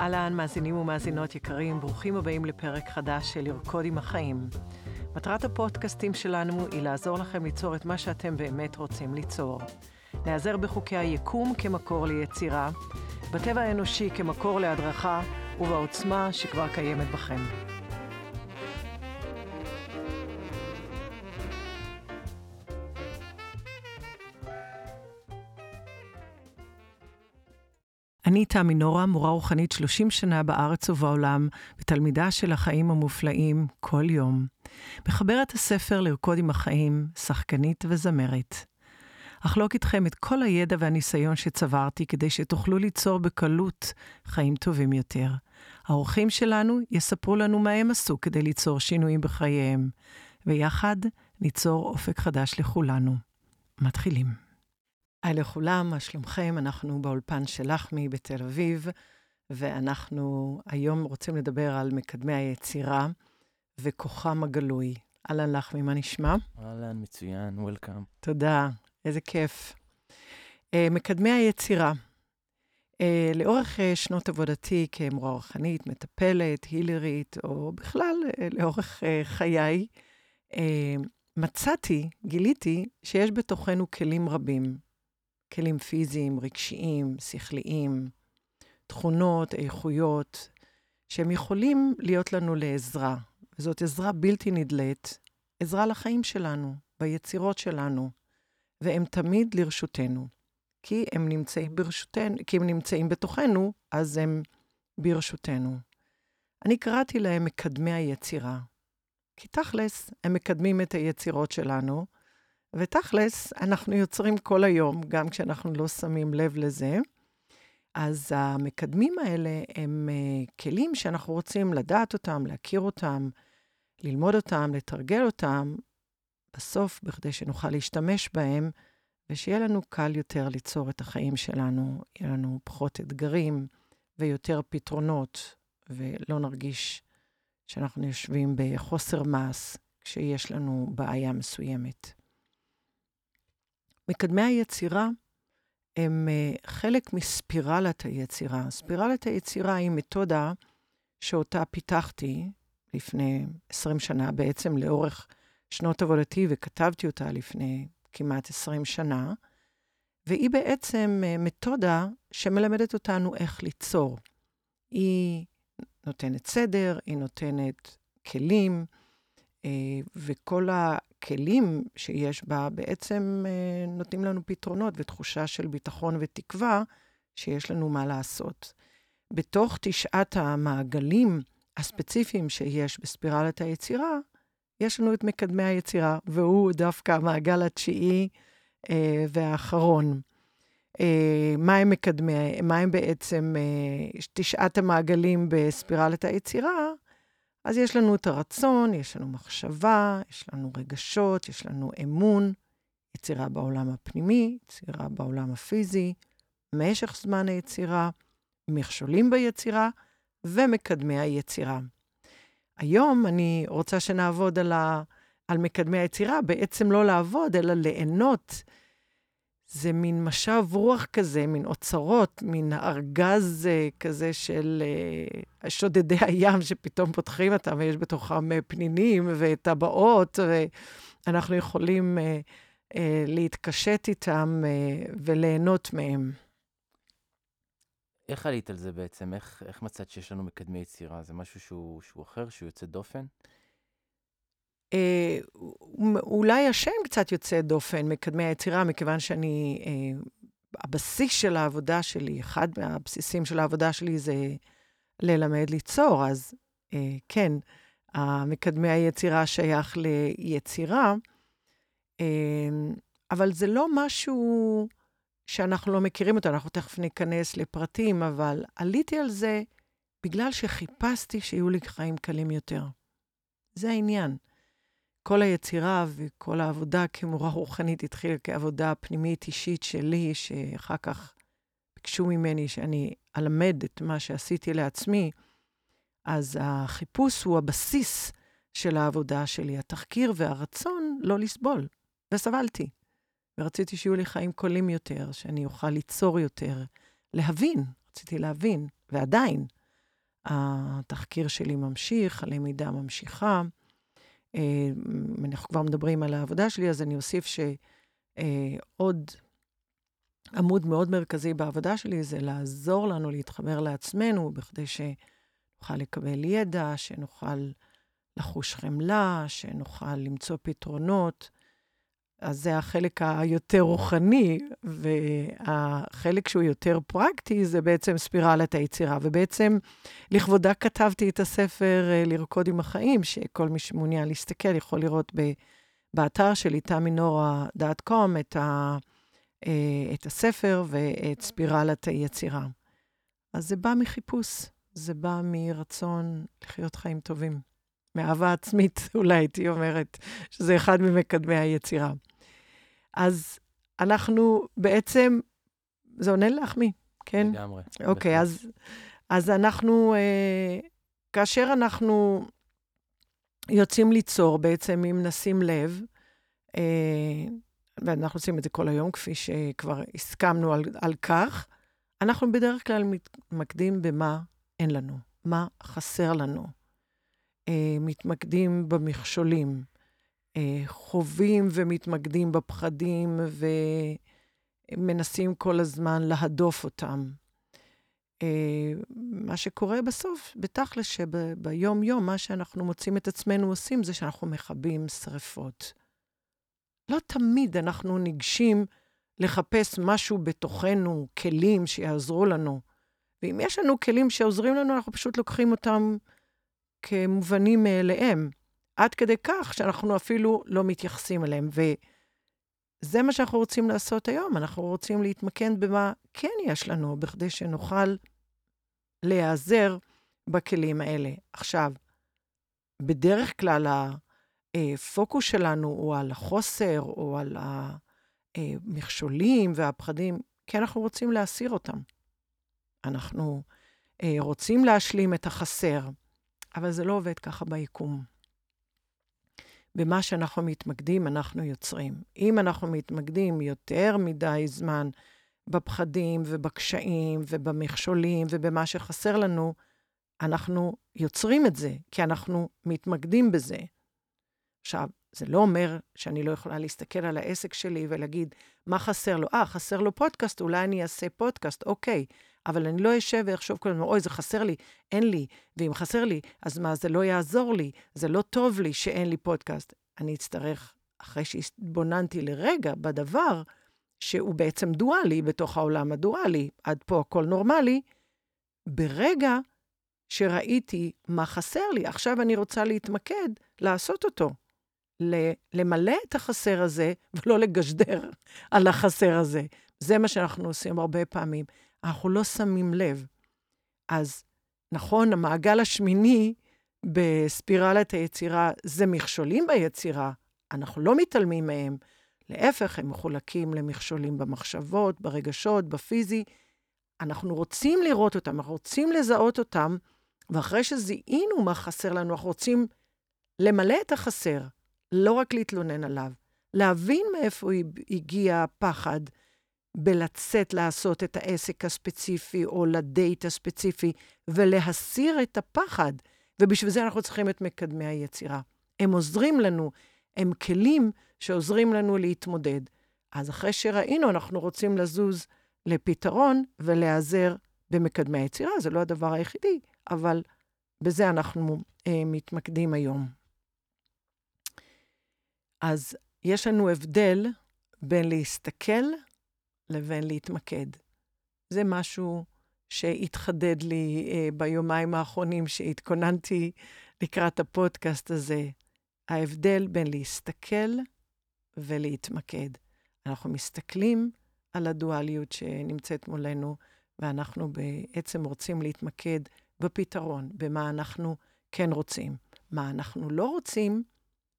אהלן, מאזינים ומאזינות יקרים, ברוכים הבאים לפרק חדש של לרקוד עם החיים. מטרת הפודקאסטים שלנו היא לעזור לכם ליצור את מה שאתם באמת רוצים ליצור. נעזר בחוקי היקום כמקור ליצירה, בטבע האנושי כמקור להדרכה ובעוצמה שכבר קיימת בכם. אני תמי נורה, מורה רוחנית 30 שנה בארץ ובעולם, ותלמידה של החיים המופלאים כל יום. מחברת הספר לרקוד עם החיים, שחקנית וזמרת. אחלוק איתכם את כל הידע והניסיון שצברתי כדי שתוכלו ליצור בקלות חיים טובים יותר. האורחים שלנו יספרו לנו מה הם עשו כדי ליצור שינויים בחייהם, ויחד ניצור אופק חדש לכולנו. מתחילים. היי לכולם, מה שלומכם? אנחנו באולפן של לחמי בתל אביב, ואנחנו היום רוצים לדבר על מקדמי היצירה וכוחם הגלוי. אהלן לחמי, מה נשמע? אהלן, מצוין, וולקאם. תודה, איזה כיף. Uh, מקדמי היצירה. Uh, לאורך uh, שנות עבודתי כמורה רוחנית, מטפלת, הילרית, או בכלל uh, לאורך uh, חיי, uh, מצאתי, גיליתי, שיש בתוכנו כלים רבים. כלים פיזיים, רגשיים, שכליים, תכונות, איכויות, שהם יכולים להיות לנו לעזרה. וזאת עזרה בלתי נדלית, עזרה לחיים שלנו, ביצירות שלנו, והם תמיד לרשותנו. כי הם נמצאים ברשותנו, כי הם נמצאים בתוכנו, אז הם ברשותנו. אני קראתי להם מקדמי היצירה. כי תכלס, הם מקדמים את היצירות שלנו, ותכלס, אנחנו יוצרים כל היום, גם כשאנחנו לא שמים לב לזה. אז המקדמים האלה הם uh, כלים שאנחנו רוצים לדעת אותם, להכיר אותם, ללמוד אותם, לתרגל אותם, בסוף, בכדי שנוכל להשתמש בהם, ושיהיה לנו קל יותר ליצור את החיים שלנו, יהיה לנו פחות אתגרים ויותר פתרונות, ולא נרגיש שאנחנו יושבים בחוסר מעש כשיש לנו בעיה מסוימת. מקדמי היצירה הם uh, חלק מספירלת היצירה. ספירלת היצירה היא מתודה שאותה פיתחתי לפני 20 שנה, בעצם לאורך שנות עבודתי, וכתבתי אותה לפני כמעט 20 שנה, והיא בעצם uh, מתודה שמלמדת אותנו איך ליצור. היא נותנת סדר, היא נותנת כלים, uh, וכל הכלים שיש בה בעצם אה, נותנים לנו פתרונות ותחושה של ביטחון ותקווה שיש לנו מה לעשות. בתוך תשעת המעגלים הספציפיים שיש בספירלת היצירה, יש לנו את מקדמי היצירה, והוא דווקא המעגל התשיעי אה, והאחרון. אה, מה הם מקדמי, מה הם בעצם אה, תשעת המעגלים בספירלת היצירה? אז יש לנו את הרצון, יש לנו מחשבה, יש לנו רגשות, יש לנו אמון, יצירה בעולם הפנימי, יצירה בעולם הפיזי, משך זמן היצירה, מכשולים ביצירה ומקדמי היצירה. היום אני רוצה שנעבוד על, ה, על מקדמי היצירה, בעצם לא לעבוד, אלא ליהנות זה מין משב רוח כזה, מין אוצרות, מין ארגז אה, כזה של אה, שודדי הים שפתאום פותחים אותם ויש בתוכם אה, פנינים וטבעות, ואנחנו יכולים להתקשט איתם וליהנות מהם. איך עלית על זה בעצם? איך, איך מצאת שיש לנו מקדמי יצירה? זה משהו שהוא, שהוא אחר, שהוא יוצא דופן? אה, אולי השם קצת יוצא דופן, מקדמי היצירה, מכיוון שאני, אה, הבסיס של העבודה שלי, אחד מהבסיסים של העבודה שלי זה ללמד ליצור, אז אה, כן, מקדמי היצירה שייך ליצירה, אה, אבל זה לא משהו שאנחנו לא מכירים אותו, אנחנו תכף ניכנס לפרטים, אבל עליתי על זה בגלל שחיפשתי שיהיו לי חיים קלים יותר. זה העניין. כל היצירה וכל העבודה כמורה רוחנית התחילה כעבודה פנימית אישית שלי, שאחר כך ביקשו ממני שאני אלמד את מה שעשיתי לעצמי, אז החיפוש הוא הבסיס של העבודה שלי, התחקיר והרצון לא לסבול. וסבלתי. ורציתי שיהיו לי חיים קולים יותר, שאני אוכל ליצור יותר, להבין, רציתי להבין, ועדיין, התחקיר שלי ממשיך, הלמידה ממשיכה. אה, אנחנו כבר מדברים על העבודה שלי, אז אני אוסיף שעוד עמוד מאוד מרכזי בעבודה שלי זה לעזור לנו להתחבר לעצמנו, בכדי שנוכל לקבל ידע, שנוכל לחוש חמלה, שנוכל למצוא פתרונות. אז זה החלק היותר רוחני, והחלק שהוא יותר פרקטי זה בעצם ספירלת היצירה. ובעצם לכבודה כתבתי את הספר אה, לרקוד עם החיים, שכל מי שמעוניין להסתכל יכול לראות ב, באתר שלי, taminora.com, את, ה, אה, את הספר ואת ספירלת היצירה. אז זה בא מחיפוש, זה בא מרצון לחיות חיים טובים. מאהבה עצמית, אולי הייתי אומרת, שזה אחד ממקדמי היצירה. אז אנחנו בעצם, זה עונה לך מי, כן? לגמרי. אוקיי, okay, אז, אז אנחנו, אה, כאשר אנחנו יוצאים ליצור, בעצם, אם נשים לב, אה, ואנחנו עושים את זה כל היום, כפי שכבר הסכמנו על, על כך, אנחנו בדרך כלל מתמקדים במה אין לנו, מה חסר לנו. אה, מתמקדים במכשולים. אה, חווים ומתמקדים בפחדים ומנסים כל הזמן להדוף אותם. אה, מה שקורה בסוף, בתכל'ס, שביום-יום, מה שאנחנו מוצאים את עצמנו עושים זה שאנחנו מכבים שריפות. לא תמיד אנחנו ניגשים לחפש משהו בתוכנו, כלים שיעזרו לנו. ואם יש לנו כלים שעוזרים לנו, אנחנו פשוט לוקחים אותם כמובנים מאליהם. עד כדי כך שאנחנו אפילו לא מתייחסים אליהם. וזה מה שאנחנו רוצים לעשות היום, אנחנו רוצים להתמקד במה כן יש לנו, בכדי שנוכל להיעזר בכלים האלה. עכשיו, בדרך כלל הפוקוס שלנו הוא על החוסר או על המכשולים והפחדים, כי אנחנו רוצים להסיר אותם. אנחנו אה, רוצים להשלים את החסר, אבל זה לא עובד ככה ביקום. במה שאנחנו מתמקדים, אנחנו יוצרים. אם אנחנו מתמקדים יותר מדי זמן בפחדים ובקשיים ובמכשולים ובמה שחסר לנו, אנחנו יוצרים את זה, כי אנחנו מתמקדים בזה. עכשיו, זה לא אומר שאני לא יכולה להסתכל על העסק שלי ולהגיד, מה חסר לו? אה, חסר לו פודקאסט, אולי אני אעשה פודקאסט, אוקיי. אבל אני לא אשב ואחשוב כל הזמן, אוי, זה חסר לי, אין לי, ואם חסר לי, אז מה, זה לא יעזור לי, זה לא טוב לי שאין לי פודקאסט. אני אצטרך, אחרי שהתבוננתי לרגע בדבר, שהוא בעצם דואלי בתוך העולם הדואלי, עד פה הכל נורמלי, ברגע שראיתי מה חסר לי, עכשיו אני רוצה להתמקד, לעשות אותו. למלא את החסר הזה, ולא לגשדר על החסר הזה. זה מה שאנחנו עושים הרבה פעמים. אנחנו לא שמים לב. אז נכון, המעגל השמיני בספירלת היצירה זה מכשולים ביצירה, אנחנו לא מתעלמים מהם. להפך, הם מחולקים למכשולים במחשבות, ברגשות, בפיזי. אנחנו רוצים לראות אותם, אנחנו רוצים לזהות אותם, ואחרי שזיהינו מה חסר לנו, אנחנו רוצים למלא את החסר, לא רק להתלונן עליו, להבין מאיפה הגיע הפחד, בלצאת לעשות את העסק הספציפי או לדייט הספציפי, ולהסיר את הפחד. ובשביל זה אנחנו צריכים את מקדמי היצירה. הם עוזרים לנו, הם כלים שעוזרים לנו להתמודד. אז אחרי שראינו, אנחנו רוצים לזוז לפתרון ולהיעזר במקדמי היצירה. זה לא הדבר היחידי, אבל בזה אנחנו אה, מתמקדים היום. אז יש לנו הבדל בין להסתכל לבין להתמקד. זה משהו שהתחדד לי אה, ביומיים האחרונים שהתכוננתי לקראת הפודקאסט הזה. ההבדל בין להסתכל ולהתמקד. אנחנו מסתכלים על הדואליות שנמצאת מולנו, ואנחנו בעצם רוצים להתמקד בפתרון, במה אנחנו כן רוצים. מה אנחנו לא רוצים,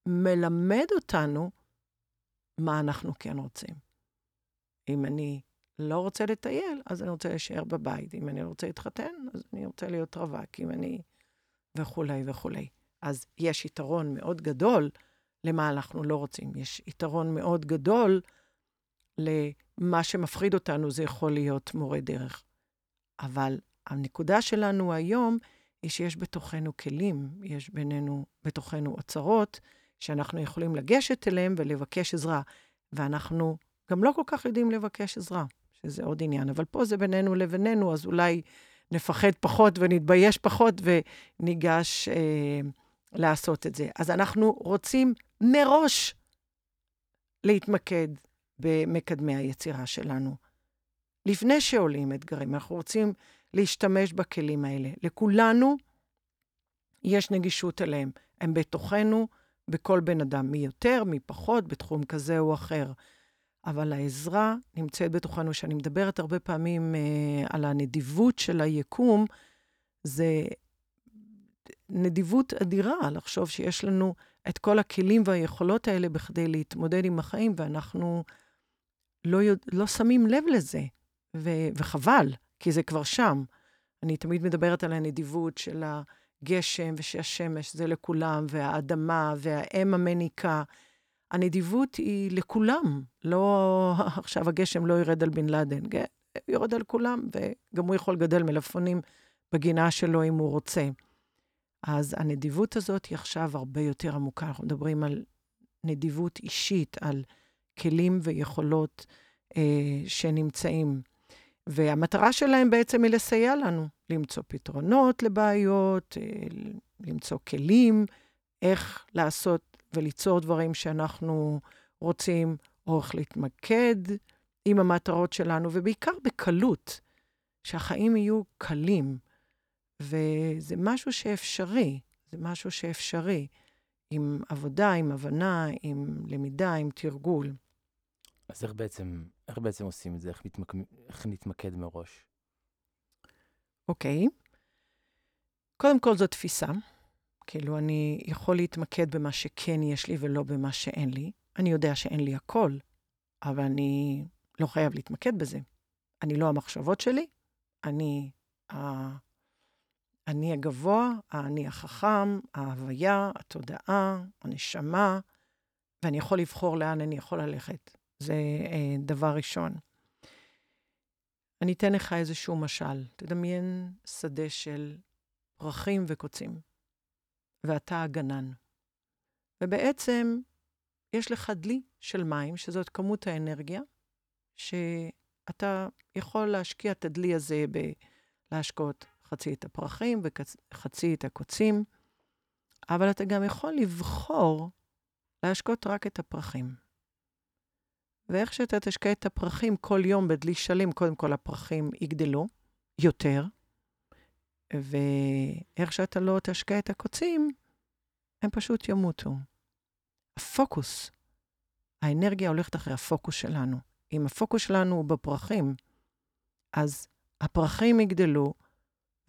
מלמד אותנו מה אנחנו כן רוצים. אם אני לא רוצה לטייל, אז אני רוצה להישאר בבית. אם אני רוצה להתחתן, אז אני רוצה להיות רווק. אם אני... וכולי וכולי. אז יש יתרון מאוד גדול למה אנחנו לא רוצים. יש יתרון מאוד גדול למה שמפחיד אותנו, זה יכול להיות מורה דרך. אבל הנקודה שלנו היום היא שיש בתוכנו כלים, יש בינינו, בתוכנו אוצרות, שאנחנו יכולים לגשת אליהם ולבקש עזרה. ואנחנו גם לא כל כך יודעים לבקש עזרה, שזה עוד עניין. אבל פה זה בינינו לבינינו, אז אולי נפחד פחות ונתבייש פחות וניגש אה, לעשות את זה. אז אנחנו רוצים מראש להתמקד במקדמי היצירה שלנו. לפני שעולים אתגרים, אנחנו רוצים להשתמש בכלים האלה. לכולנו יש נגישות אליהם. הם בתוכנו, בכל בן אדם, מי יותר, מי פחות, בתחום כזה או אחר. אבל העזרה נמצאת בתוכנו. כשאני מדברת הרבה פעמים אה, על הנדיבות של היקום, זה נדיבות אדירה לחשוב שיש לנו את כל הכלים והיכולות האלה בכדי להתמודד עם החיים, ואנחנו לא, יודע, לא שמים לב לזה, ו- וחבל, כי זה כבר שם. אני תמיד מדברת על הנדיבות של הגשם ושהשמש זה לכולם, והאדמה והאם המניקה. הנדיבות היא לכולם, לא עכשיו הגשם לא ירד על בן לאדן, יורד על כולם, וגם הוא יכול לגדל מלפפונים בגינה שלו אם הוא רוצה. אז הנדיבות הזאת היא עכשיו הרבה יותר עמוקה. אנחנו מדברים על נדיבות אישית, על כלים ויכולות אה, שנמצאים. והמטרה שלהם בעצם היא לסייע לנו, למצוא פתרונות לבעיות, אה, למצוא כלים, איך לעשות וליצור דברים שאנחנו רוצים, או איך להתמקד עם המטרות שלנו, ובעיקר בקלות, שהחיים יהיו קלים. וזה משהו שאפשרי, זה משהו שאפשרי, עם עבודה, עם הבנה, עם למידה, עם תרגול. אז איך בעצם, איך בעצם עושים את זה? איך, מתמק... איך נתמקד מראש? אוקיי. קודם כל זו תפיסה. כאילו, אני יכול להתמקד במה שכן יש לי ולא במה שאין לי. אני יודע שאין לי הכל, אבל אני לא חייב להתמקד בזה. אני לא המחשבות שלי, אני האני הגבוה, האני החכם, ההוויה, התודעה, הנשמה, ואני יכול לבחור לאן אני יכול ללכת. זה אה, דבר ראשון. אני אתן לך איזשהו משל. תדמיין שדה של פרחים וקוצים, ואתה הגנן. ובעצם יש לך דלי של מים, שזאת כמות האנרגיה, שאתה יכול להשקיע את הדלי הזה בלהשקות חצי את הפרחים וחצי את הקוצים, אבל אתה גם יכול לבחור להשקות רק את הפרחים. ואיך שאתה תשקה את הפרחים כל יום בדלי שלם, קודם כל הפרחים יגדלו יותר, ואיך שאתה לא תשקה את הקוצים, הם פשוט ימותו. הפוקוס, האנרגיה הולכת אחרי הפוקוס שלנו. אם הפוקוס שלנו הוא בפרחים, אז הפרחים יגדלו,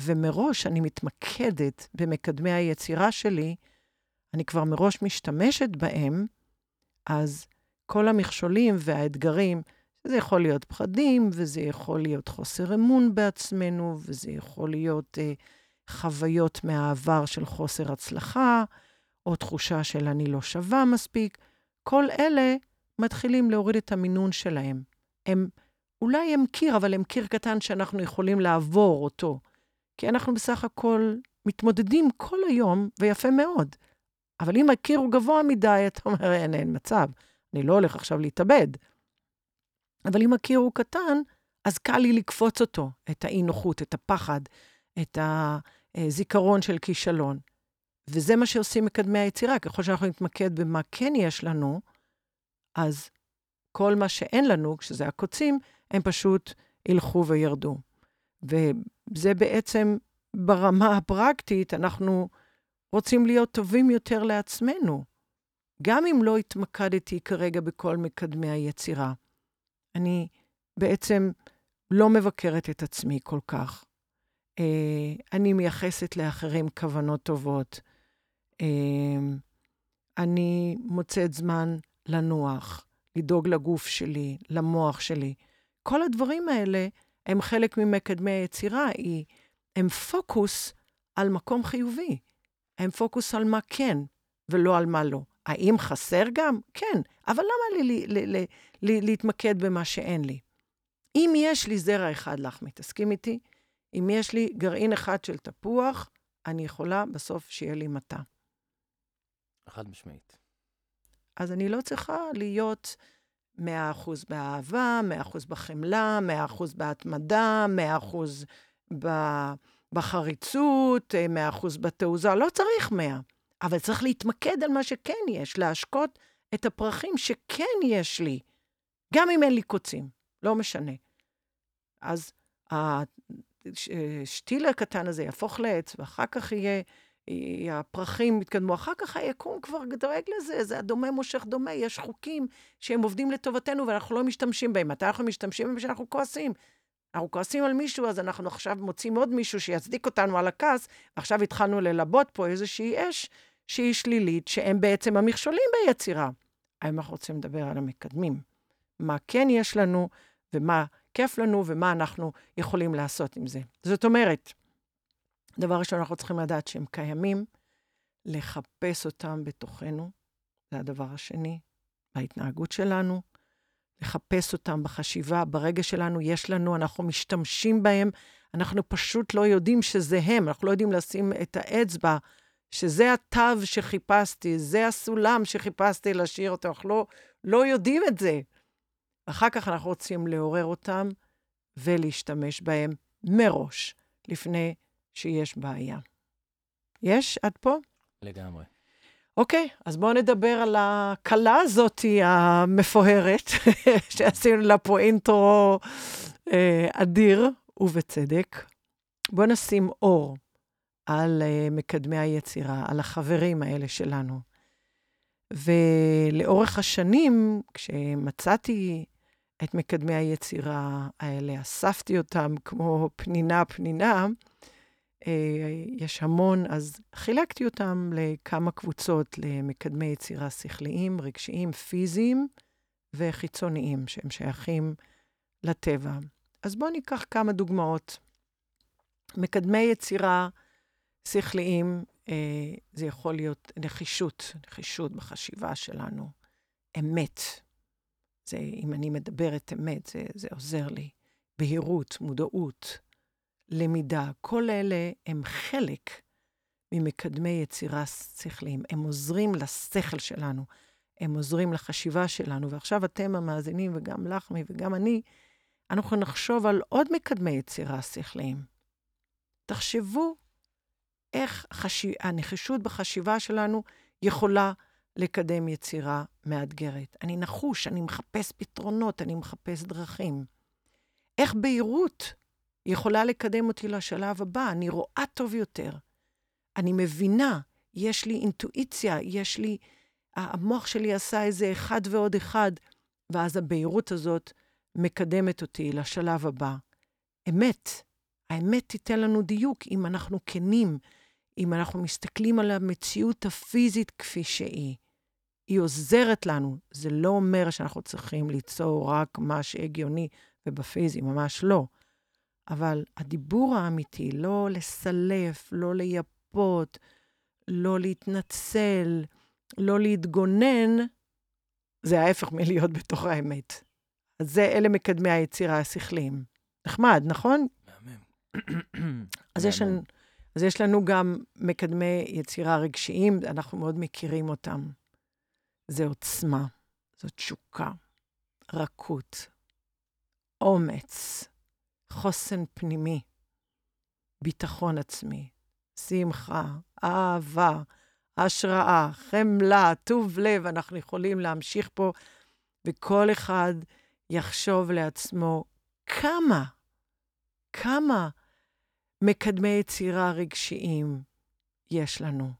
ומראש אני מתמקדת במקדמי היצירה שלי, אני כבר מראש משתמשת בהם, אז כל המכשולים והאתגרים, זה יכול להיות פחדים, וזה יכול להיות חוסר אמון בעצמנו, וזה יכול להיות אה, חוויות מהעבר של חוסר הצלחה, או תחושה של אני לא שווה מספיק. כל אלה מתחילים להוריד את המינון שלהם. הם, אולי הם קיר, אבל הם קיר קטן שאנחנו יכולים לעבור אותו. כי אנחנו בסך הכל מתמודדים כל היום, ויפה מאוד. אבל אם הקיר הוא גבוה מדי, אתה אומר, אין, אין מצב. אני לא הולך עכשיו להתאבד. אבל אם הקיר הוא קטן, אז קל לי לקפוץ אותו, את האי-נוחות, את הפחד, את הזיכרון של כישלון. וזה מה שעושים מקדמי היצירה. ככל שאנחנו נתמקד במה כן יש לנו, אז כל מה שאין לנו, כשזה הקוצים, הם פשוט ילכו וירדו. וזה בעצם, ברמה הפרקטית, אנחנו רוצים להיות טובים יותר לעצמנו. גם אם לא התמקדתי כרגע בכל מקדמי היצירה. אני בעצם לא מבקרת את עצמי כל כך. אה, אני מייחסת לאחרים כוונות טובות. אה, אני מוצאת זמן לנוח, לדאוג לגוף שלי, למוח שלי. כל הדברים האלה הם חלק ממקדמי היצירה, הם פוקוס על מקום חיובי. הם פוקוס על מה כן ולא על מה לא. האם חסר גם? כן, אבל למה לי, לי, לי, לי להתמקד במה שאין לי? אם יש לי זרע אחד לך, מתעסקים איתי? אם יש לי גרעין אחד של תפוח, אני יכולה בסוף שיהיה לי מטע. חד משמעית. אז אני לא צריכה להיות 100% באהבה, 100% בחמלה, 100% בהתמדה, 100% בחריצות, 100% בתעוזה, לא צריך 100. אבל צריך להתמקד על מה שכן יש, להשקות את הפרחים שכן יש לי, גם אם אין לי קוצים, לא משנה. אז השתיל הקטן הזה יהפוך לעץ, ואחר כך יהיה, הפרחים יתקדמו, אחר כך היקום כבר דואג לזה, זה הדומה מושך דומה, יש חוקים שהם עובדים לטובתנו ואנחנו לא משתמשים בהם. מתי אנחנו משתמשים בהם? כשאנחנו כועסים. אנחנו כועסים על מישהו, אז אנחנו עכשיו מוצאים עוד מישהו שיצדיק אותנו על הכעס, ועכשיו התחלנו ללבות פה איזושהי אש שהיא שלילית, שהם בעצם המכשולים ביצירה. האם אנחנו רוצים לדבר על המקדמים? מה כן יש לנו, ומה כיף לנו, ומה אנחנו יכולים לעשות עם זה. זאת אומרת, דבר ראשון, אנחנו צריכים לדעת שהם קיימים, לחפש אותם בתוכנו, זה הדבר השני, בהתנהגות שלנו, לחפש אותם בחשיבה, ברגע שלנו יש לנו, אנחנו משתמשים בהם, אנחנו פשוט לא יודעים שזה הם, אנחנו לא יודעים לשים את האצבע, שזה התו שחיפשתי, זה הסולם שחיפשתי להשאיר אותו, אנחנו לא, לא יודעים את זה. אחר כך אנחנו רוצים לעורר אותם ולהשתמש בהם מראש, לפני שיש בעיה. יש עד פה? לגמרי. אוקיי, אז בואו נדבר על הכלה הזאתי המפוארת, שעשינו לה פה אינטרו אה, אדיר, ובצדק. בואו נשים אור על אה, מקדמי היצירה, על החברים האלה שלנו. ולאורך השנים, כשמצאתי את מקדמי היצירה האלה, אספתי אותם כמו פנינה-פנינה, אה, יש המון, אז חילקתי אותם לכמה קבוצות למקדמי יצירה שכליים, רגשיים, פיזיים וחיצוניים, שהם שייכים לטבע. אז בואו ניקח כמה דוגמאות. מקדמי יצירה שכליים, אה, זה יכול להיות נחישות, נחישות בחשיבה שלנו, אמת. זה, אם אני מדברת אמת, זה, זה עוזר לי. בהירות, מודעות, למידה, כל אלה הם חלק ממקדמי יצירה שכליים. הם עוזרים לשכל שלנו, הם עוזרים לחשיבה שלנו. ועכשיו אתם המאזינים, וגם לחמי וגם אני, אנחנו נחשוב על עוד מקדמי יצירה שכליים. תחשבו איך חשי... הנחישות בחשיבה שלנו יכולה לקדם יצירה מאתגרת. אני נחוש, אני מחפש פתרונות, אני מחפש דרכים. איך בהירות יכולה לקדם אותי לשלב הבא, אני רואה טוב יותר. אני מבינה, יש לי אינטואיציה, יש לי... המוח שלי עשה איזה אחד ועוד אחד, ואז הבהירות הזאת מקדמת אותי לשלב הבא. אמת, האמת תיתן לנו דיוק אם אנחנו כנים, אם אנחנו מסתכלים על המציאות הפיזית כפי שהיא. היא עוזרת לנו. זה לא אומר שאנחנו צריכים ליצור רק מה שהגיוני ובפיזי, ממש לא. אבל הדיבור האמיתי, לא לסלף, לא לייפות, לא להתנצל, לא להתגונן, זה ההפך מלהיות בתוך האמת. אז זה, אלה מקדמי היצירה השכליים. נחמד, נכון? מהמם. אז יש, לנו, אז יש לנו גם מקדמי יצירה רגשיים, אנחנו מאוד מכירים אותם. זה עוצמה, זו תשוקה, רכות, אומץ, חוסן פנימי, ביטחון עצמי, שמחה, אהבה, השראה, חמלה, טוב לב, אנחנו יכולים להמשיך פה, וכל אחד יחשוב לעצמו כמה, כמה מקדמי יצירה רגשיים יש לנו.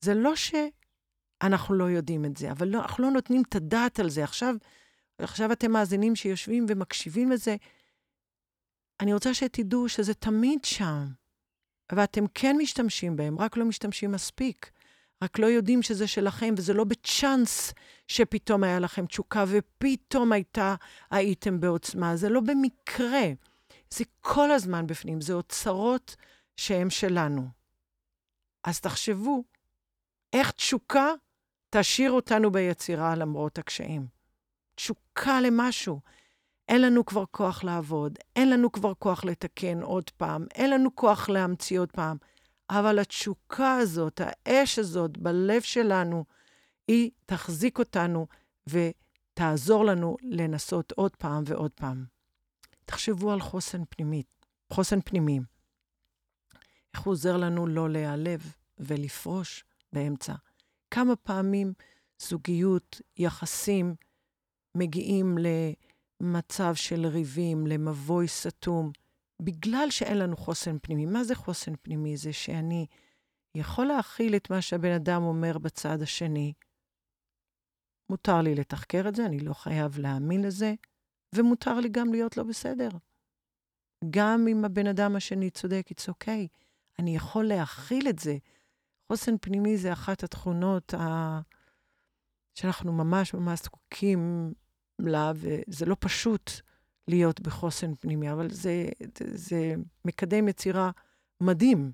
זה לא שאנחנו לא יודעים את זה, אבל לא, אנחנו לא נותנים את הדעת על זה. עכשיו, עכשיו אתם מאזינים שיושבים ומקשיבים לזה, אני רוצה שתדעו שזה תמיד שם, ואתם כן משתמשים בהם, רק לא משתמשים מספיק. רק לא יודעים שזה שלכם, וזה לא בצ'אנס שפתאום היה לכם תשוקה ופתאום הייתה, הייתם בעוצמה. זה לא במקרה. זה כל הזמן בפנים, זה אוצרות שהם שלנו. אז תחשבו, איך תשוקה תשאיר אותנו ביצירה למרות הקשיים. תשוקה למשהו. אין לנו כבר כוח לעבוד, אין לנו כבר כוח לתקן עוד פעם, אין לנו כוח להמציא עוד פעם. אבל התשוקה הזאת, האש הזאת בלב שלנו, היא תחזיק אותנו ותעזור לנו לנסות עוד פעם ועוד פעם. תחשבו על חוסן פנימי, חוסן פנימי. איך הוא עוזר לנו לא להיעלב ולפרוש באמצע. כמה פעמים זוגיות, יחסים, מגיעים למצב של ריבים, למבוי סתום, בגלל שאין לנו חוסן פנימי. מה זה חוסן פנימי? זה שאני יכול להכיל את מה שהבן אדם אומר בצד השני. מותר לי לתחקר את זה, אני לא חייב להאמין לזה, ומותר לי גם להיות לא בסדר. גם אם הבן אדם השני צודק, it's okay. אני יכול להכיל את זה. חוסן פנימי זה אחת התכונות ה... שאנחנו ממש ממש זקוקים לה, וזה לא פשוט להיות בחוסן פנימי, אבל זה, זה, זה מקדם יצירה מדהים.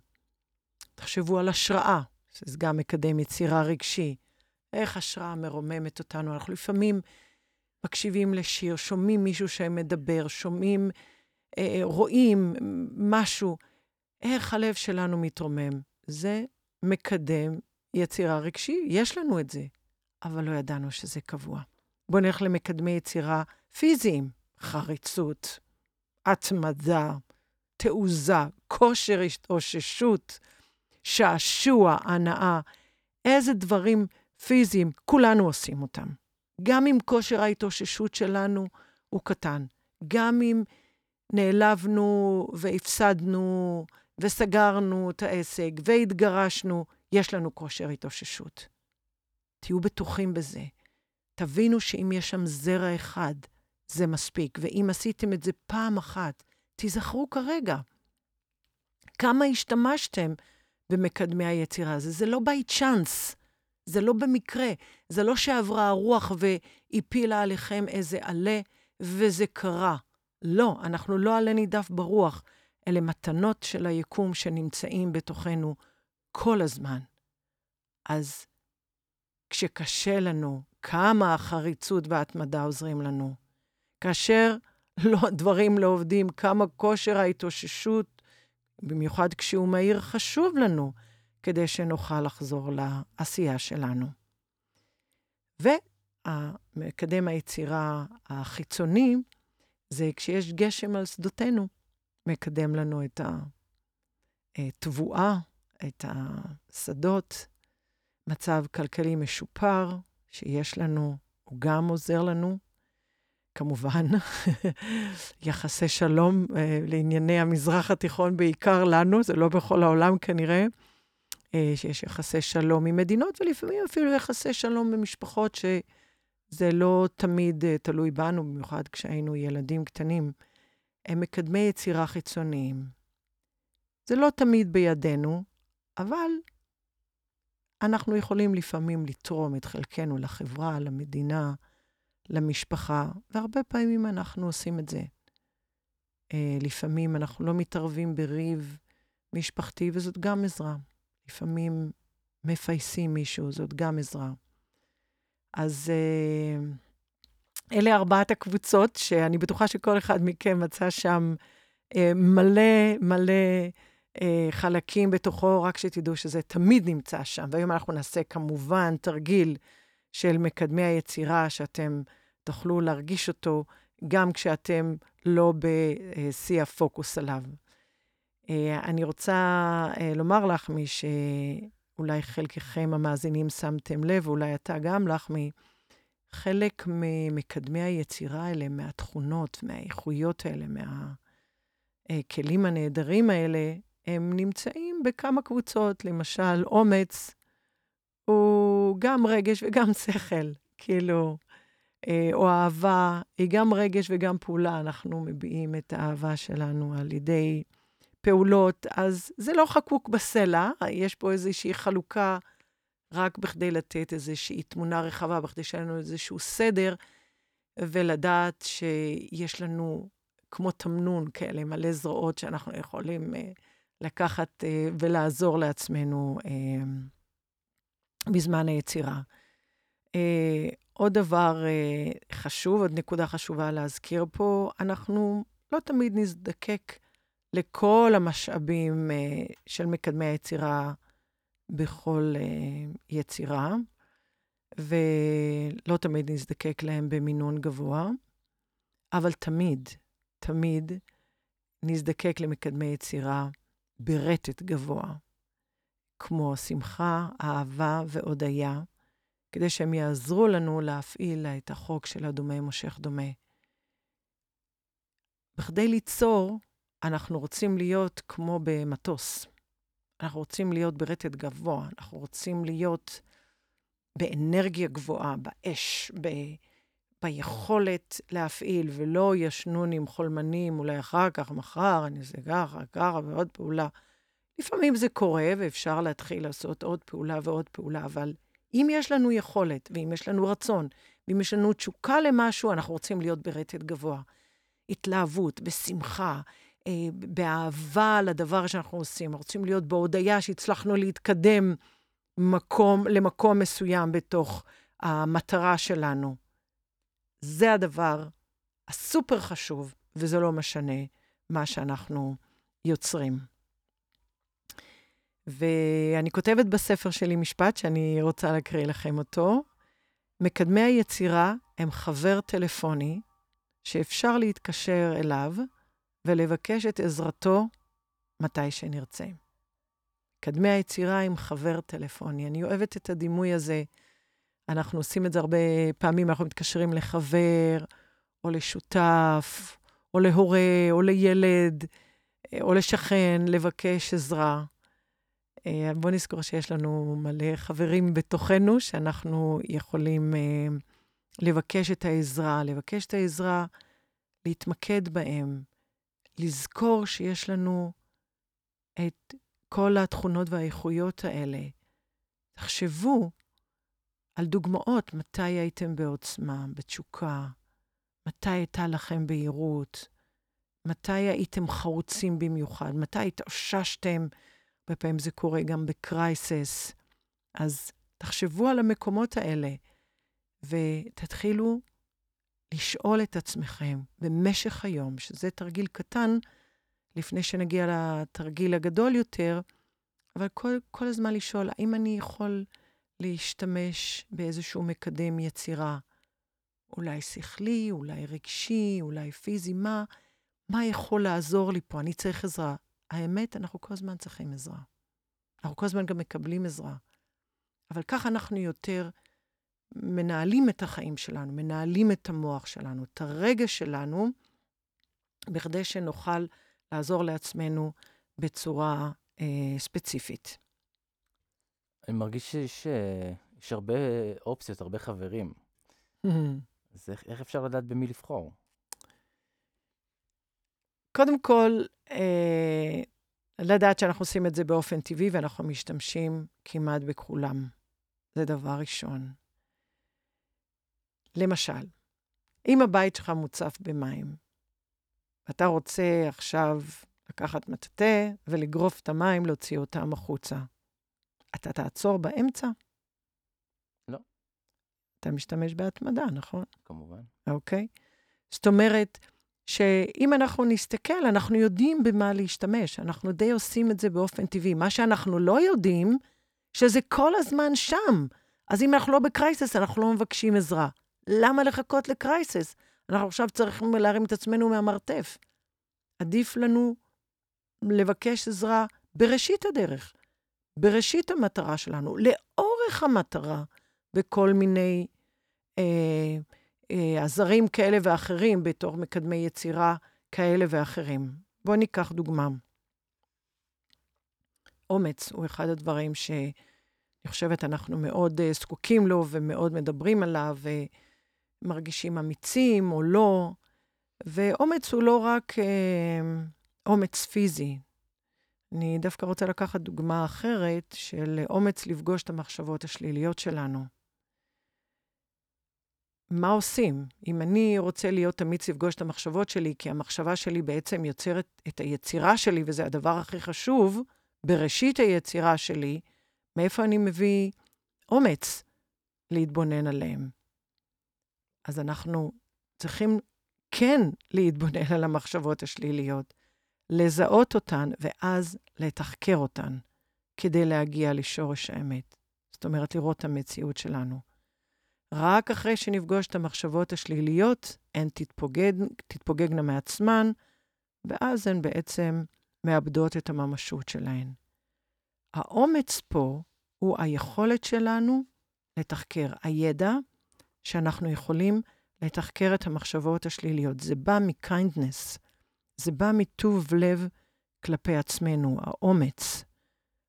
תחשבו על השראה, שזה גם מקדם יצירה רגשי. איך השראה מרוממת אותנו. אנחנו לפעמים מקשיבים לשיר, שומעים מישהו שמדבר, שומעים, אה, רואים משהו, איך הלב שלנו מתרומם. זה מקדם יצירה רגשי, יש לנו את זה, אבל לא ידענו שזה קבוע. בואו נלך למקדמי יצירה פיזיים, חריצות, התמדה, תעוזה, כושר התאוששות, שעשוע, הנאה. איזה דברים פיזיים, כולנו עושים אותם. גם אם כושר ההתאוששות שלנו הוא קטן, גם אם נעלבנו והפסדנו וסגרנו את העסק והתגרשנו, יש לנו כושר התאוששות. תהיו בטוחים בזה. תבינו שאם יש שם זרע אחד, זה מספיק. ואם עשיתם את זה פעם אחת, תיזכרו כרגע. כמה השתמשתם במקדמי היצירה הזה? זה לא by chance, זה לא במקרה. זה לא שעברה הרוח והפילה עליכם איזה עלה וזה קרה. לא, אנחנו לא עלה נידף ברוח. אלה מתנות של היקום שנמצאים בתוכנו כל הזמן. אז כשקשה לנו, כמה החריצות וההתמדה עוזרים לנו. כאשר לא, דברים לא עובדים, כמה כושר ההתאוששות, במיוחד כשהוא מהיר, חשוב לנו, כדי שנוכל לחזור לעשייה שלנו. ומקדם היצירה החיצוני, זה כשיש גשם על שדותינו, מקדם לנו את התבואה, את השדות, מצב כלכלי משופר שיש לנו, הוא גם עוזר לנו. כמובן, יחסי שלום uh, לענייני המזרח התיכון, בעיקר לנו, זה לא בכל העולם כנראה, שיש יחסי שלום עם מדינות, ולפעמים אפילו יחסי שלום במשפחות שזה לא תמיד uh, תלוי בנו, במיוחד כשהיינו ילדים קטנים. הם מקדמי יצירה חיצוניים. זה לא תמיד בידינו, אבל אנחנו יכולים לפעמים לתרום את חלקנו לחברה, למדינה, למשפחה, והרבה פעמים אנחנו עושים את זה. Uh, לפעמים אנחנו לא מתערבים בריב משפחתי, וזאת גם עזרה. לפעמים מפייסים מישהו, זאת גם עזרה. אז uh, אלה ארבעת הקבוצות, שאני בטוחה שכל אחד מכם מצא שם uh, מלא מלא אה, חלקים בתוכו, רק שתדעו שזה תמיד נמצא שם. והיום אנחנו נעשה כמובן תרגיל של מקדמי היצירה, שאתם תוכלו להרגיש אותו גם כשאתם לא בשיא הפוקוס עליו. אה, אני רוצה אה, לומר לך, מי שאולי חלקכם המאזינים שמתם לב, ואולי אתה גם, לחמי, חלק ממקדמי היצירה האלה, מהתכונות, מהאיכויות האלה, מהכלים הנהדרים האלה, הם נמצאים בכמה קבוצות. למשל, אומץ הוא גם רגש וגם שכל, כאילו, אה, או אהבה היא גם רגש וגם פעולה. אנחנו מביעים את האהבה שלנו על ידי פעולות, אז זה לא חקוק בסלע, יש פה איזושהי חלוקה רק בכדי לתת איזושהי תמונה רחבה, בכדי שיהיה לנו איזשהו סדר, ולדעת שיש לנו כמו תמנון כאלה, מלא זרועות שאנחנו יכולים... Uh, לקחת uh, ולעזור לעצמנו uh, בזמן היצירה. Uh, עוד דבר uh, חשוב, עוד נקודה חשובה להזכיר פה, אנחנו לא תמיד נזדקק לכל המשאבים uh, של מקדמי היצירה בכל uh, יצירה, ולא תמיד נזדקק להם במינון גבוה, אבל תמיד, תמיד נזדקק למקדמי יצירה ברטט גבוה, כמו שמחה, אהבה והודיה, כדי שהם יעזרו לנו להפעיל את החוק של הדומה מושך דומה. בכדי ליצור, אנחנו רוצים להיות כמו במטוס. אנחנו רוצים להיות ברטט גבוה, אנחנו רוצים להיות באנרגיה גבוהה, באש, ב... ביכולת להפעיל, ולא ישנון עם חולמנים, אולי אחר כך, מחר, אני אעשה ככה, ככה, ועוד פעולה. לפעמים זה קורה, ואפשר להתחיל לעשות עוד פעולה ועוד פעולה, אבל אם יש לנו יכולת, ואם יש לנו רצון, ואם יש לנו תשוקה למשהו, אנחנו רוצים להיות ברטט גבוה. התלהבות, בשמחה, באהבה לדבר שאנחנו עושים. רוצים להיות בהודיה שהצלחנו להתקדם מקום, למקום מסוים בתוך המטרה שלנו. זה הדבר הסופר חשוב, וזה לא משנה מה שאנחנו יוצרים. ואני כותבת בספר שלי משפט שאני רוצה להקריא לכם אותו. מקדמי היצירה הם חבר טלפוני שאפשר להתקשר אליו ולבקש את עזרתו מתי שנרצה. מקדמי היצירה הם חבר טלפוני. אני אוהבת את הדימוי הזה. אנחנו עושים את זה הרבה פעמים, אנחנו מתקשרים לחבר, או לשותף, או להורה, או לילד, או לשכן, לבקש עזרה. אה, בואו נזכור שיש לנו מלא חברים בתוכנו, שאנחנו יכולים אה, לבקש את העזרה, לבקש את העזרה, להתמקד בהם, לזכור שיש לנו את כל התכונות והאיכויות האלה. תחשבו על דוגמאות מתי הייתם בעוצמה, בתשוקה, מתי הייתה לכם בהירות, מתי הייתם חרוצים במיוחד, מתי התאוששתם הרבה פעמים זה קורה גם בקרייסס. אז תחשבו על המקומות האלה ותתחילו לשאול את עצמכם במשך היום, שזה תרגיל קטן, לפני שנגיע לתרגיל הגדול יותר, אבל כל, כל הזמן לשאול, האם אני יכול להשתמש באיזשהו מקדם יצירה? אולי שכלי, אולי רגשי, אולי פיזי, מה, מה יכול לעזור לי פה? אני צריך עזרה. האמת, אנחנו כל הזמן צריכים עזרה. אנחנו כל הזמן גם מקבלים עזרה. אבל ככה אנחנו יותר מנהלים את החיים שלנו, מנהלים את המוח שלנו, את הרגש שלנו, בכדי שנוכל לעזור לעצמנו בצורה אה, ספציפית. אני מרגיש שיש יש הרבה אופציות, הרבה חברים. אז איך, איך אפשר לדעת במי לבחור? קודם כל, אה, לדעת שאנחנו עושים את זה באופן טבעי ואנחנו משתמשים כמעט בכולם. זה דבר ראשון. למשל, אם הבית שלך מוצף במים, ואתה רוצה עכשיו לקחת מטאטא ולגרוף את המים, להוציא אותם החוצה, אתה תעצור באמצע? לא. אתה משתמש בהתמדה, נכון? כמובן. אוקיי. זאת אומרת, שאם אנחנו נסתכל, אנחנו יודעים במה להשתמש. אנחנו די עושים את זה באופן טבעי. מה שאנחנו לא יודעים, שזה כל הזמן שם. אז אם אנחנו לא בקרייסס, אנחנו לא מבקשים עזרה. למה לחכות לקרייסס? אנחנו עכשיו צריכים להרים את עצמנו מהמרתף. עדיף לנו לבקש עזרה בראשית הדרך, בראשית המטרה שלנו, לאורך המטרה, בכל מיני אה, אה, עזרים כאלה ואחרים בתור מקדמי יצירה כאלה ואחרים. בואו ניקח דוגמה. אומץ הוא אחד הדברים שאני חושבת אנחנו מאוד uh, זקוקים לו ומאוד מדברים עליו, ומרגישים אמיצים או לא. ואומץ הוא לא רק uh, אומץ פיזי. אני דווקא רוצה לקחת דוגמה אחרת של אומץ לפגוש את המחשבות השליליות שלנו. מה עושים? אם אני רוצה להיות אמיץ לפגוש את המחשבות שלי, כי המחשבה שלי בעצם יוצרת את היצירה שלי, וזה הדבר הכי חשוב, בראשית היצירה שלי, מאיפה אני מביא אומץ להתבונן עליהם? אז אנחנו צריכים כן להתבונן על המחשבות השליליות, לזהות אותן, ואז לתחקר אותן, כדי להגיע לשורש האמת. זאת אומרת, לראות את המציאות שלנו. רק אחרי שנפגוש את המחשבות השליליות, הן תתפוגג, תתפוגגנה מעצמן, ואז הן בעצם מאבדות את הממשות שלהן. האומץ פה הוא היכולת שלנו לתחקר. הידע שאנחנו יכולים לתחקר את המחשבות השליליות. זה בא מקיינדנס, זה בא מטוב לב כלפי עצמנו, האומץ.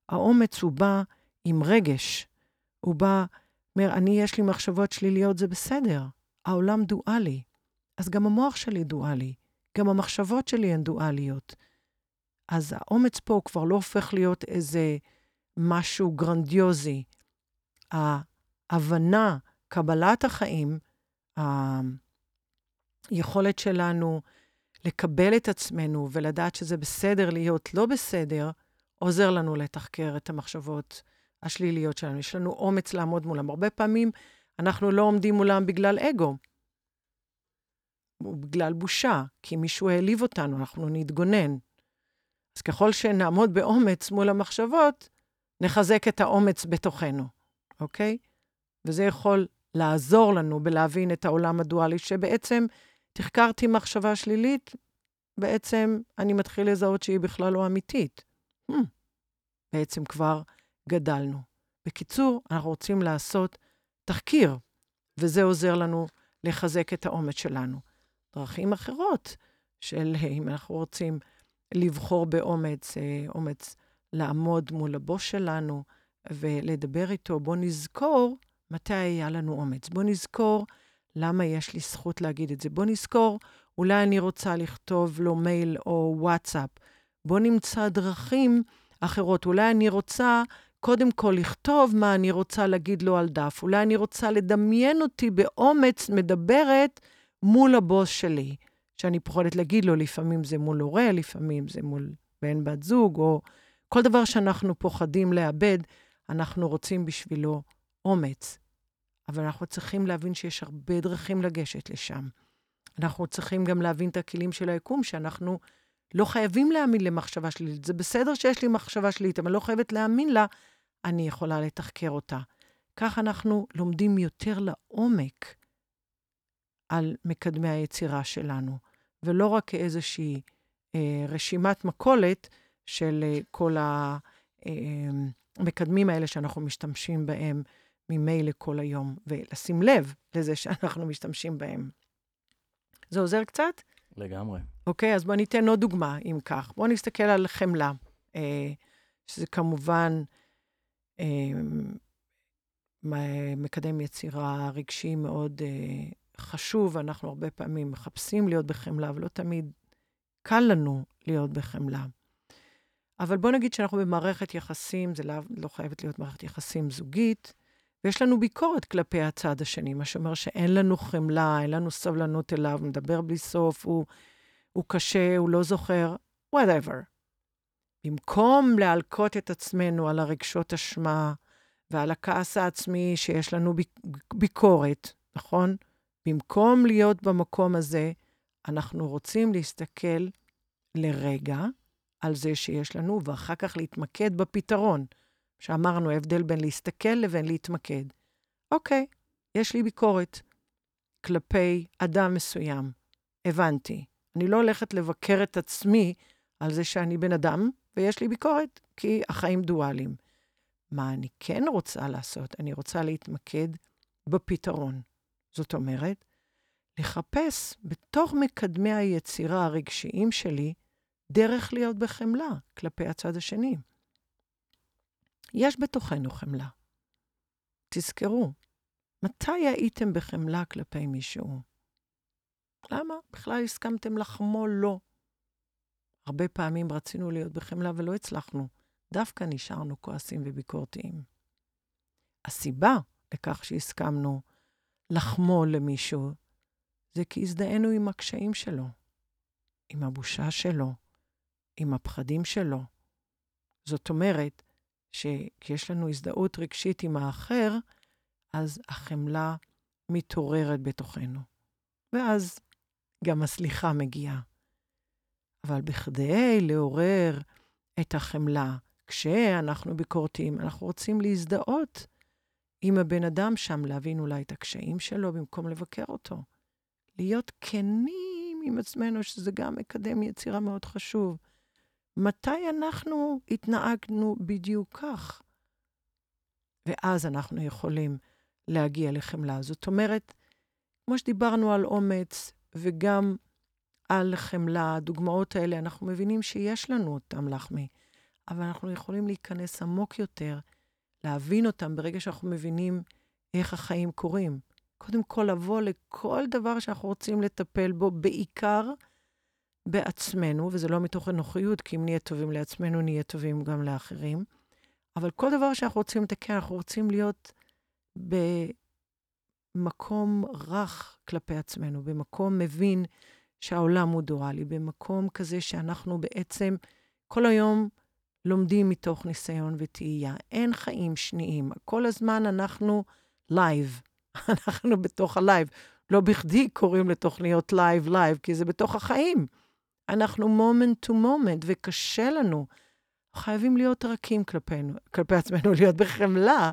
האומץ הוא בא עם רגש, הוא בא, אומר, אני, יש לי מחשבות שליליות, זה בסדר. העולם דואלי. אז גם המוח שלי דואלי, גם המחשבות שלי הן דואליות. אז האומץ פה הוא כבר לא הופך להיות איזה משהו גרנדיוזי. ההבנה, קבלת החיים, היכולת שלנו לקבל את עצמנו ולדעת שזה בסדר להיות לא בסדר, עוזר לנו לתחקר את המחשבות השליליות שלנו. יש לנו אומץ לעמוד מולם. הרבה פעמים אנחנו לא עומדים מולם בגלל אגו, בגלל בושה, כי מישהו העליב אותנו, אנחנו נתגונן. אז ככל שנעמוד באומץ מול המחשבות, נחזק את האומץ בתוכנו, אוקיי? וזה יכול לעזור לנו בלהבין את העולם הדואלי, שבעצם תחקרתי מחשבה שלילית, בעצם אני מתחיל לזהות שהיא בכלל לא אמיתית. Hmm, בעצם כבר גדלנו. בקיצור, אנחנו רוצים לעשות תחקיר, וזה עוזר לנו לחזק את האומץ שלנו. דרכים אחרות של אם אנחנו רוצים לבחור באומץ, אה, אומץ לעמוד מול הבוס שלנו ולדבר איתו, בואו נזכור מתי היה לנו אומץ. בואו נזכור למה יש לי זכות להגיד את זה. בואו נזכור, אולי אני רוצה לכתוב לו מייל או וואטסאפ. בואו נמצא דרכים אחרות. אולי אני רוצה קודם כל לכתוב מה אני רוצה להגיד לו על דף. אולי אני רוצה לדמיין אותי באומץ מדברת מול הבוס שלי, שאני פוחדת להגיד לו, לפעמים זה מול הורה, לפעמים זה מול בן בת זוג, או כל דבר שאנחנו פוחדים לאבד, אנחנו רוצים בשבילו אומץ. אבל אנחנו צריכים להבין שיש הרבה דרכים לגשת לשם. אנחנו צריכים גם להבין את הכלים של היקום, שאנחנו לא חייבים להאמין למחשבה שלילית. זה בסדר שיש לי מחשבה שלילית, אבל לא חייבת להאמין לה, אני יכולה לתחקר אותה. כך אנחנו לומדים יותר לעומק על מקדמי היצירה שלנו, ולא רק כאיזושהי אה, רשימת מכולת של אה, כל המקדמים אה, האלה שאנחנו משתמשים בהם ממילא כל היום, ולשים לב לזה שאנחנו משתמשים בהם. זה עוזר קצת? לגמרי. אוקיי, אז בואו ניתן עוד דוגמה, אם כך. בואו נסתכל על חמלה, אה, שזה כמובן אה, מקדם יצירה רגשי מאוד אה, חשוב. אנחנו הרבה פעמים מחפשים להיות בחמלה, אבל לא תמיד קל לנו להיות בחמלה. אבל בואו נגיד שאנחנו במערכת יחסים, זה לא, לא חייבת להיות מערכת יחסים זוגית, ויש לנו ביקורת כלפי הצד השני, מה שאומר שאין לנו חמלה, אין לנו סבלנות אליו, מדבר בלי סוף, הוא, הוא קשה, הוא לא זוכר, whatever. במקום להלקות את עצמנו על הרגשות אשמה ועל הכעס העצמי שיש לנו ביקורת, נכון? במקום להיות במקום הזה, אנחנו רוצים להסתכל לרגע על זה שיש לנו, ואחר כך להתמקד בפתרון. שאמרנו, ההבדל בין להסתכל לבין להתמקד. אוקיי, יש לי ביקורת כלפי אדם מסוים. הבנתי. אני לא הולכת לבקר את עצמי על זה שאני בן אדם, ויש לי ביקורת, כי החיים דואליים. מה אני כן רוצה לעשות? אני רוצה להתמקד בפתרון. זאת אומרת, לחפש בתוך מקדמי היצירה הרגשיים שלי דרך להיות בחמלה כלפי הצד השני. יש בתוכנו חמלה. תזכרו, מתי הייתם בחמלה כלפי מישהו? למה? בכלל הסכמתם לחמול לו. הרבה פעמים רצינו להיות בחמלה ולא הצלחנו. דווקא נשארנו כועסים וביקורתיים. הסיבה לכך שהסכמנו לחמול למישהו, זה כי הזדהינו עם הקשיים שלו, עם הבושה שלו, עם הפחדים שלו. זאת אומרת, שכשיש לנו הזדהות רגשית עם האחר, אז החמלה מתעוררת בתוכנו. ואז גם הסליחה מגיעה. אבל בכדי לעורר את החמלה, כשאנחנו ביקורתיים, אנחנו רוצים להזדהות עם הבן אדם שם, להבין אולי את הקשיים שלו במקום לבקר אותו. להיות כנים עם עצמנו, שזה גם מקדם יצירה מאוד חשוב. מתי אנחנו התנהגנו בדיוק כך? ואז אנחנו יכולים להגיע לחמלה. זאת אומרת, כמו שדיברנו על אומץ וגם על חמלה, הדוגמאות האלה, אנחנו מבינים שיש לנו אותם, לחמי, אבל אנחנו יכולים להיכנס עמוק יותר, להבין אותם ברגע שאנחנו מבינים איך החיים קורים. קודם כל, לבוא לכל דבר שאנחנו רוצים לטפל בו, בעיקר בעצמנו, וזה לא מתוך אנוכיות, כי אם נהיה טובים לעצמנו, נהיה טובים גם לאחרים. אבל כל דבר שאנחנו רוצים לתקן, אנחנו רוצים להיות במקום רך כלפי עצמנו, במקום מבין שהעולם הוא דואלי, במקום כזה שאנחנו בעצם כל היום לומדים מתוך ניסיון וטעייה. אין חיים שניים. כל הזמן אנחנו לייב. אנחנו בתוך הלייב. לא בכדי קוראים לתוכניות לייב לייב, כי זה בתוך החיים. אנחנו moment to moment, וקשה לנו. חייבים להיות רכים כלפינו, כלפי עצמנו, להיות בחמלה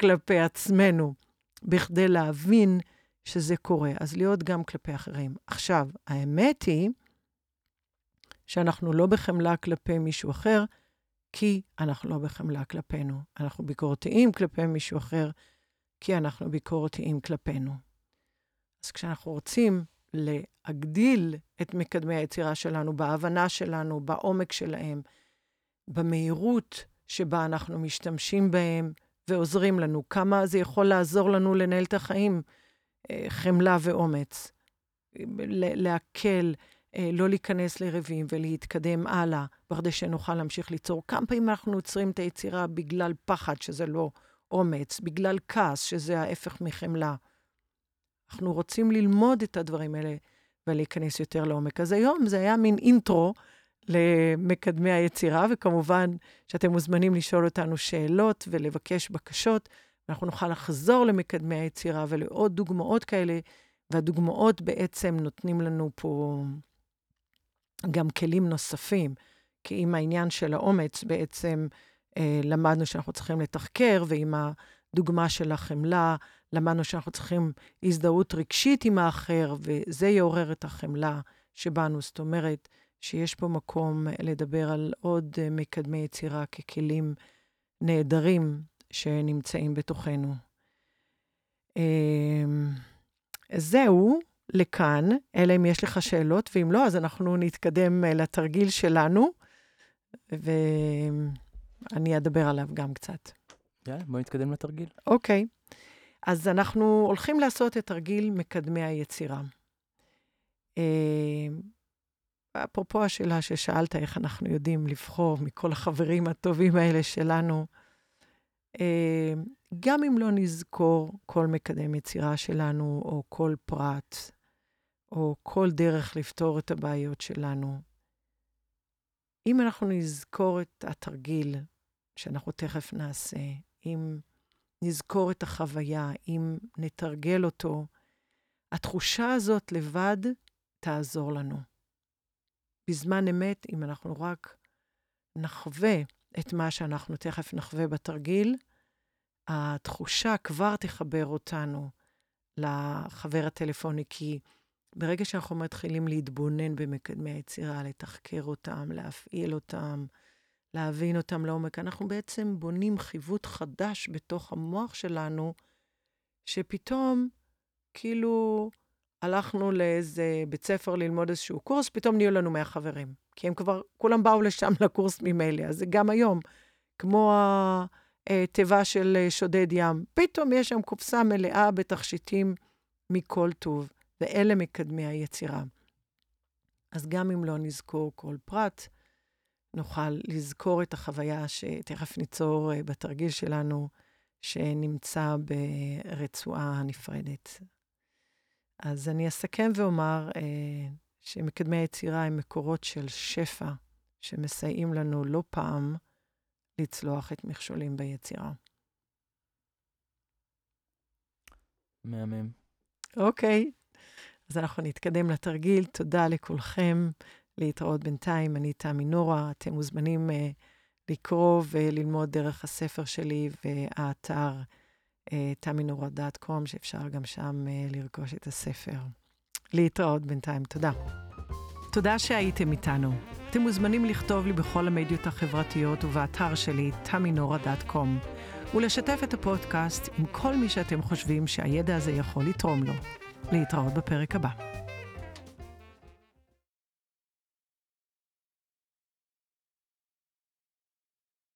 כלפי עצמנו, בכדי להבין שזה קורה. אז להיות גם כלפי אחרים. עכשיו, האמת היא שאנחנו לא בחמלה כלפי מישהו אחר, כי אנחנו לא בחמלה כלפינו. אנחנו ביקורתיים כלפי מישהו אחר, כי אנחנו ביקורתיים כלפינו. אז כשאנחנו רוצים להגדיל את מקדמי היצירה שלנו, בהבנה שלנו, בעומק שלהם, במהירות שבה אנחנו משתמשים בהם ועוזרים לנו, כמה זה יכול לעזור לנו לנהל את החיים, אה, חמלה ואומץ, להקל, אה, לא להיכנס לריבים ולהתקדם הלאה, בכדי שנוכל להמשיך ליצור. כמה פעמים אנחנו עוצרים את היצירה בגלל פחד, שזה לא אומץ, בגלל כעס, שזה ההפך מחמלה. אנחנו רוצים ללמוד את הדברים האלה ולהיכנס יותר לעומק. אז היום זה היה מין אינטרו למקדמי היצירה, וכמובן שאתם מוזמנים לשאול אותנו שאלות ולבקש בקשות. ואנחנו נוכל לחזור למקדמי היצירה ולעוד דוגמאות כאלה, והדוגמאות בעצם נותנים לנו פה גם כלים נוספים. כי עם העניין של האומץ בעצם אה, למדנו שאנחנו צריכים לתחקר, ועם הדוגמה של החמלה, למדנו שאנחנו צריכים הזדהות רגשית עם האחר, וזה יעורר את החמלה שבנו. זאת אומרת, שיש פה מקום לדבר על עוד אה, מקדמי יצירה ככלים נהדרים שנמצאים בתוכנו. אמ, זהו, לכאן, אלא אם יש לך שאלות, ואם לא, אז אנחנו נתקדם אה, לתרגיל שלנו, ואני אדבר עליו גם קצת. יאללה, בואי נתקדם לתרגיל. אוקיי. אז אנחנו הולכים לעשות את תרגיל מקדמי היצירה. אמ, אפרופו השאלה ששאלת, איך אנחנו יודעים לבחור מכל החברים הטובים האלה שלנו, אה, גם אם לא נזכור כל מקדם יצירה שלנו, או כל פרט, או כל דרך לפתור את הבעיות שלנו, אם אנחנו נזכור את התרגיל שאנחנו תכף נעשה, אם נזכור את החוויה, אם נתרגל אותו, התחושה הזאת לבד תעזור לנו. בזמן אמת, אם אנחנו רק נחווה את מה שאנחנו תכף נחווה בתרגיל, התחושה כבר תחבר אותנו לחבר הטלפוני, כי ברגע שאנחנו מתחילים להתבונן במקדמי היצירה, לתחקר אותם, להפעיל אותם, להבין אותם לעומק, אנחנו בעצם בונים חיווט חדש בתוך המוח שלנו, שפתאום, כאילו, הלכנו לאיזה בית ספר ללמוד איזשהו קורס, פתאום נהיו לנו 100 חברים. כי הם כבר, כולם באו לשם לקורס ממילא. אז זה גם היום, כמו התיבה של שודד ים, פתאום יש שם קופסה מלאה בתכשיטים מכל טוב, ואלה מקדמי היצירה. אז גם אם לא נזכור כל פרט, נוכל לזכור את החוויה שתכף ניצור אה, בתרגיל שלנו, שנמצא ברצועה נפרדת. אז אני אסכם ואומר אה, שמקדמי היצירה הם מקורות של שפע, שמסייעים לנו לא פעם לצלוח את מכשולים ביצירה. מהמם. אוקיי, אז אנחנו נתקדם לתרגיל. תודה לכולכם, להתראות בינתיים, אני תמי נורה, אתם מוזמנים uh, לקרוא וללמוד דרך הספר שלי והאתר uh, taminora.com, שאפשר גם שם uh, לרכוש את הספר. להתראות בינתיים, תודה. תודה שהייתם איתנו. אתם מוזמנים לכתוב לי בכל המדיות החברתיות ובאתר שלי, taminora.com, ולשתף את הפודקאסט עם כל מי שאתם חושבים שהידע הזה יכול לתרום לו. להתראות בפרק הבא.